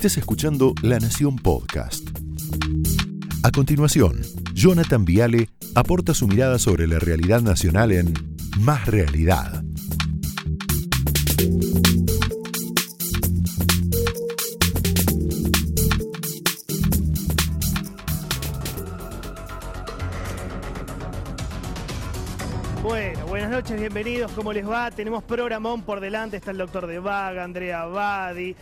Estés escuchando La Nación Podcast. A continuación, Jonathan Viale aporta su mirada sobre la realidad nacional en Más Realidad. Bueno, buenas noches, bienvenidos, ¿cómo les va? Tenemos programón por delante, está el doctor de Vaga, Andrea Badi.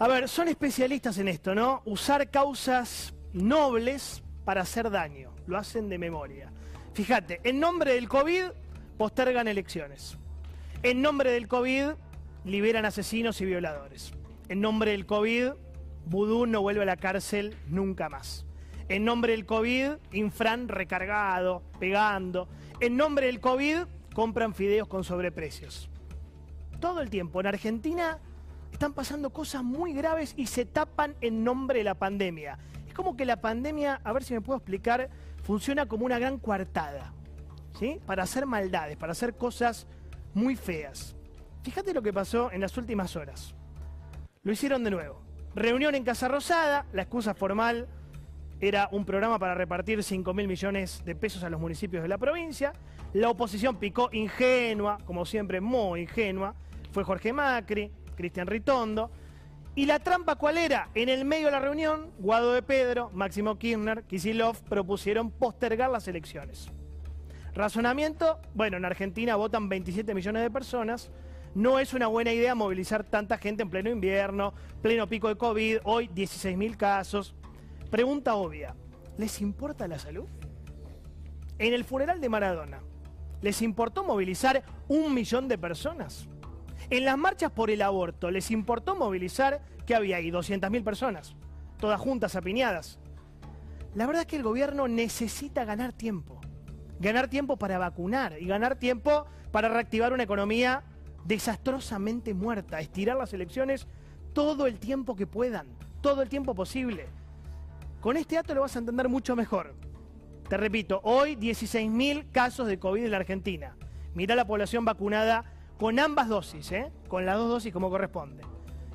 A ver, son especialistas en esto, ¿no? Usar causas nobles para hacer daño, lo hacen de memoria. Fíjate, en nombre del COVID postergan elecciones. En nombre del COVID liberan asesinos y violadores. En nombre del COVID, Vudú no vuelve a la cárcel nunca más. En nombre del COVID, Infran recargado, pegando. En nombre del COVID, compran fideos con sobreprecios. Todo el tiempo. En Argentina están pasando cosas muy graves y se tapan en nombre de la pandemia. Es como que la pandemia, a ver si me puedo explicar, funciona como una gran coartada. ¿Sí? Para hacer maldades, para hacer cosas muy feas. Fíjate lo que pasó en las últimas horas. Lo hicieron de nuevo. Reunión en Casa Rosada, la excusa formal era un programa para repartir 5 mil millones de pesos a los municipios de la provincia. La oposición picó ingenua, como siempre, muy ingenua. Fue Jorge Macri, Cristian Ritondo. ¿Y la trampa cuál era? En el medio de la reunión, Guado de Pedro, Máximo Kirchner, Kisilov propusieron postergar las elecciones. Razonamiento, bueno, en Argentina votan 27 millones de personas. No es una buena idea movilizar tanta gente en pleno invierno, pleno pico de COVID, hoy 16 mil casos. Pregunta obvia, ¿les importa la salud? En el funeral de Maradona, ¿les importó movilizar un millón de personas? En las marchas por el aborto, ¿les importó movilizar que había ahí 200.000 personas? Todas juntas, apiñadas. La verdad es que el gobierno necesita ganar tiempo. Ganar tiempo para vacunar y ganar tiempo para reactivar una economía desastrosamente muerta. Estirar las elecciones todo el tiempo que puedan, todo el tiempo posible. Con este dato lo vas a entender mucho mejor. Te repito, hoy 16.000 casos de COVID en la Argentina. Mira la población vacunada con ambas dosis, ¿eh? con las dos dosis como corresponde.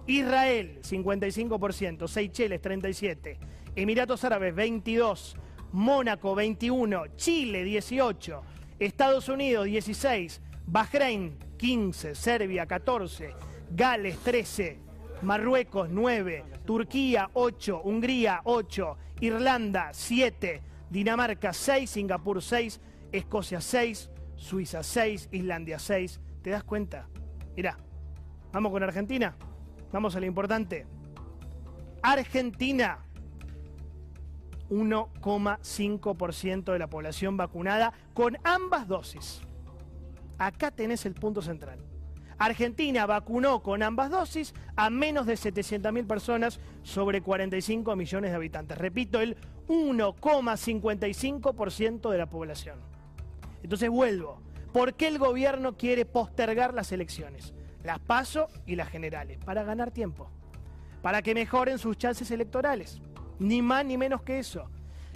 Israel, 55%, Seychelles, 37%, Emiratos Árabes, 22%, Mónaco, 21%, Chile, 18%, Estados Unidos, 16%, Bahrein, 15%, Serbia, 14%, Gales, 13%, Marruecos 9, Turquía 8, Hungría 8, Irlanda 7, Dinamarca 6, Singapur 6, Escocia 6, Suiza 6, Islandia 6. ¿Te das cuenta? Mirá, vamos con Argentina. Vamos a lo importante. Argentina, 1,5% de la población vacunada con ambas dosis. Acá tenés el punto central. Argentina vacunó con ambas dosis a menos de 700.000 personas sobre 45 millones de habitantes. Repito, el 1,55% de la población. Entonces vuelvo. ¿Por qué el gobierno quiere postergar las elecciones? Las PASO y las generales. Para ganar tiempo. Para que mejoren sus chances electorales. Ni más ni menos que eso.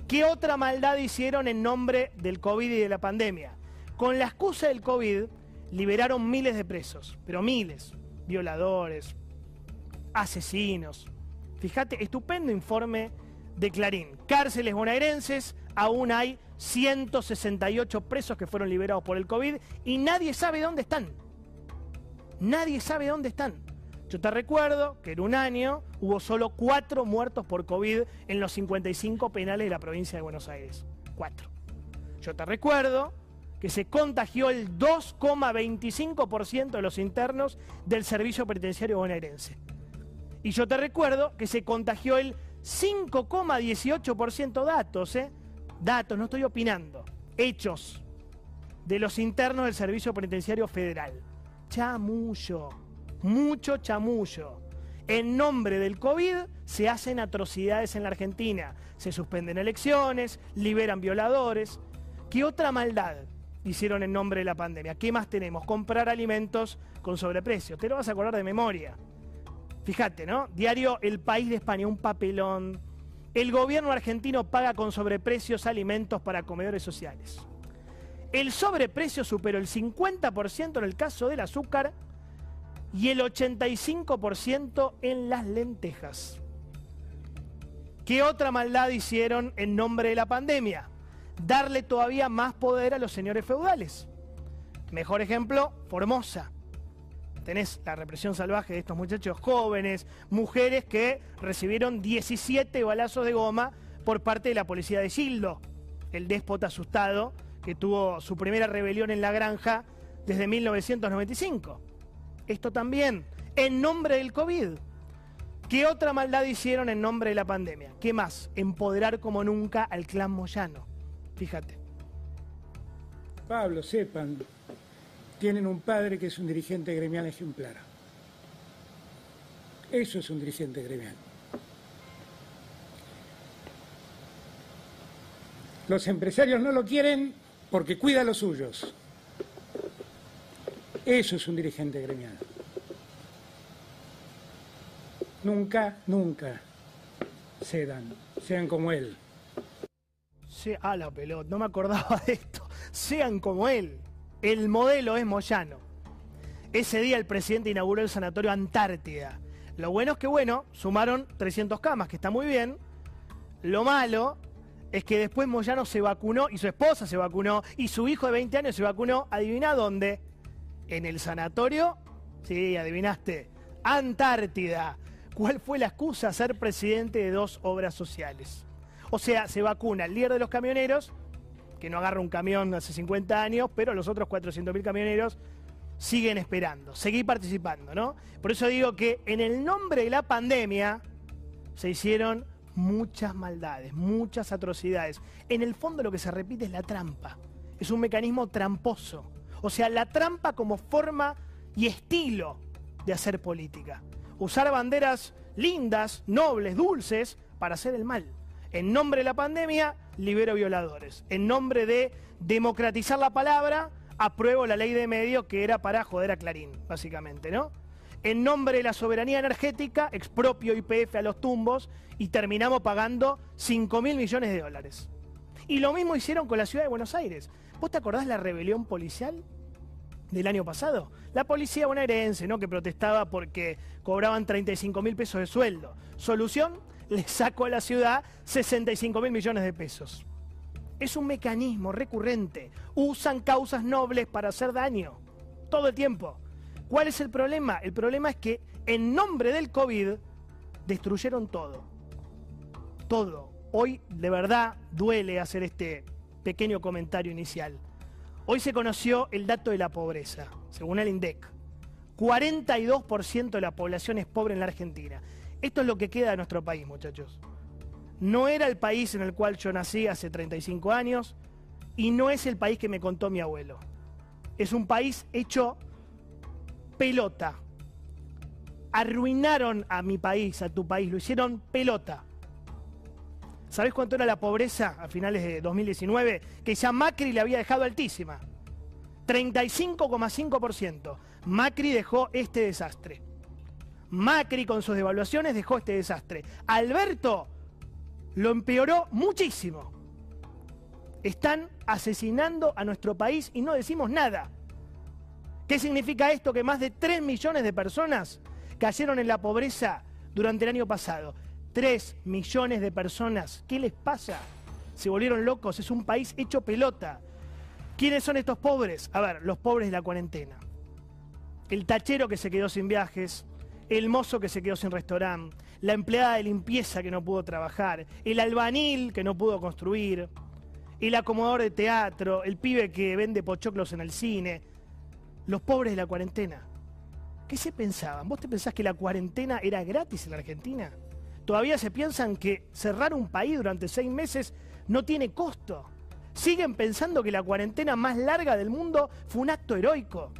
¿Qué otra maldad hicieron en nombre del COVID y de la pandemia? Con la excusa del COVID liberaron miles de presos, pero miles, violadores, asesinos. Fíjate, estupendo informe de Clarín. Cárceles bonaerenses, aún hay 168 presos que fueron liberados por el COVID y nadie sabe dónde están. Nadie sabe dónde están. Yo te recuerdo que en un año hubo solo cuatro muertos por COVID en los 55 penales de la provincia de Buenos Aires. Cuatro. Yo te recuerdo que se contagió el 2,25% de los internos del servicio penitenciario bonaerense. Y yo te recuerdo que se contagió el 5,18% datos, ¿eh? Datos, no estoy opinando. Hechos de los internos del servicio penitenciario federal. Chamullo, mucho chamullo. En nombre del COVID se hacen atrocidades en la Argentina. Se suspenden elecciones, liberan violadores. ¿Qué otra maldad hicieron en nombre de la pandemia. ¿Qué más tenemos? Comprar alimentos con sobreprecio. Te lo vas a acordar de memoria. Fíjate, ¿no? Diario El País de España, un papelón. El gobierno argentino paga con sobreprecios alimentos para comedores sociales. El sobreprecio superó el 50% en el caso del azúcar y el 85% en las lentejas. ¿Qué otra maldad hicieron en nombre de la pandemia? Darle todavía más poder a los señores feudales. Mejor ejemplo, Formosa. Tenés la represión salvaje de estos muchachos jóvenes, mujeres que recibieron 17 balazos de goma por parte de la policía de Gildo, el déspota asustado que tuvo su primera rebelión en la granja desde 1995. Esto también, en nombre del COVID. ¿Qué otra maldad hicieron en nombre de la pandemia? ¿Qué más? Empoderar como nunca al clan Moyano. Fíjate. Pablo, sepan, tienen un padre que es un dirigente gremial ejemplar. Eso es un dirigente gremial. Los empresarios no lo quieren porque cuida a los suyos. Eso es un dirigente gremial. Nunca, nunca cedan, sean como él. Se, a la pelota, no me acordaba de esto. Sean como él. El modelo es Moyano. Ese día el presidente inauguró el sanatorio Antártida. Lo bueno es que, bueno, sumaron 300 camas, que está muy bien. Lo malo es que después Moyano se vacunó y su esposa se vacunó y su hijo de 20 años se vacunó. ¿Adivina dónde? En el sanatorio. Sí, adivinaste. Antártida. ¿Cuál fue la excusa? Ser presidente de dos obras sociales. O sea, se vacuna el líder de los camioneros, que no agarra un camión hace 50 años, pero los otros 400.000 camioneros siguen esperando, seguir participando, ¿no? Por eso digo que en el nombre de la pandemia se hicieron muchas maldades, muchas atrocidades. En el fondo lo que se repite es la trampa. Es un mecanismo tramposo. O sea, la trampa como forma y estilo de hacer política. Usar banderas lindas, nobles, dulces, para hacer el mal. En nombre de la pandemia, libero violadores. En nombre de democratizar la palabra, apruebo la ley de medio que era para joder a Clarín, básicamente, ¿no? En nombre de la soberanía energética, expropio IPF a los tumbos y terminamos pagando 5 mil millones de dólares. Y lo mismo hicieron con la ciudad de Buenos Aires. ¿Vos te acordás la rebelión policial del año pasado? La policía bonaerense, ¿no? Que protestaba porque cobraban 35 mil pesos de sueldo. Solución, le sacó a la ciudad 65 mil millones de pesos. Es un mecanismo recurrente. Usan causas nobles para hacer daño. Todo el tiempo. ¿Cuál es el problema? El problema es que en nombre del COVID destruyeron todo. Todo. Hoy de verdad duele hacer este pequeño comentario inicial. Hoy se conoció el dato de la pobreza, según el INDEC. 42% de la población es pobre en la Argentina. Esto es lo que queda de nuestro país, muchachos. No era el país en el cual yo nací hace 35 años y no es el país que me contó mi abuelo. Es un país hecho pelota. Arruinaron a mi país, a tu país, lo hicieron pelota. ¿Sabés cuánto era la pobreza a finales de 2019? Que ya Macri le había dejado altísima. 35,5%. Macri dejó este desastre. Macri con sus devaluaciones dejó este desastre. Alberto lo empeoró muchísimo. Están asesinando a nuestro país y no decimos nada. ¿Qué significa esto? Que más de 3 millones de personas cayeron en la pobreza durante el año pasado. 3 millones de personas. ¿Qué les pasa? Se volvieron locos. Es un país hecho pelota. ¿Quiénes son estos pobres? A ver, los pobres de la cuarentena. El tachero que se quedó sin viajes, el mozo que se quedó sin restaurante, la empleada de limpieza que no pudo trabajar, el albanil que no pudo construir, el acomodador de teatro, el pibe que vende pochoclos en el cine, los pobres de la cuarentena. ¿Qué se pensaban? ¿Vos te pensás que la cuarentena era gratis en la Argentina? Todavía se piensan que cerrar un país durante seis meses no tiene costo. Siguen pensando que la cuarentena más larga del mundo fue un acto heroico.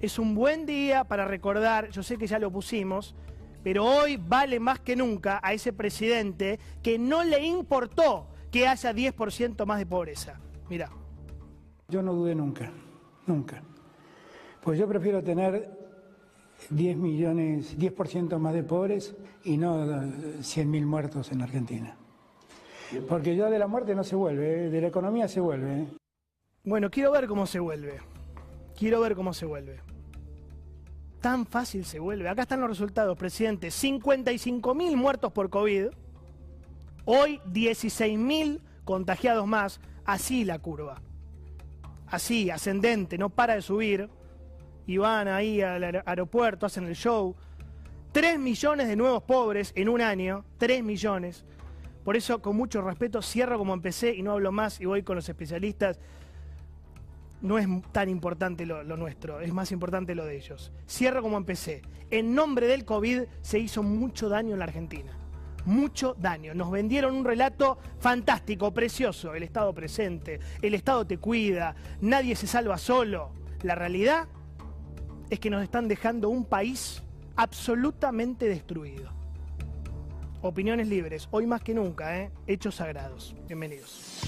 Es un buen día para recordar, yo sé que ya lo pusimos, pero hoy vale más que nunca a ese presidente que no le importó que haya 10% más de pobreza. Mira. Yo no dudé nunca nunca. Pues yo prefiero tener 10 millones, 10% más de pobres y no 100.000 muertos en Argentina. Porque ya de la muerte no se vuelve, ¿eh? de la economía se vuelve. ¿eh? Bueno, quiero ver cómo se vuelve. Quiero ver cómo se vuelve. Tan fácil se vuelve. Acá están los resultados, presidente. 55 mil muertos por COVID. Hoy 16 mil contagiados más. Así la curva. Así, ascendente, no para de subir. Y van ahí al aeropuerto, hacen el show. 3 millones de nuevos pobres en un año. 3 millones. Por eso, con mucho respeto, cierro como empecé y no hablo más y voy con los especialistas. No es tan importante lo, nuestro, es más importante lo de ellos. Cierro como empecé. En nombre del COVID se hizo mucho daño en la Argentina. Mucho daño. Nos vendieron un relato fantástico, precioso. El Estado presente, el Estado te cuida, nadie se salva solo. La realidad es que nos están dejando un país absolutamente destruido. Opiniones libres, hoy más que nunca, ¿eh? Hechos sagrados. Bienvenidos.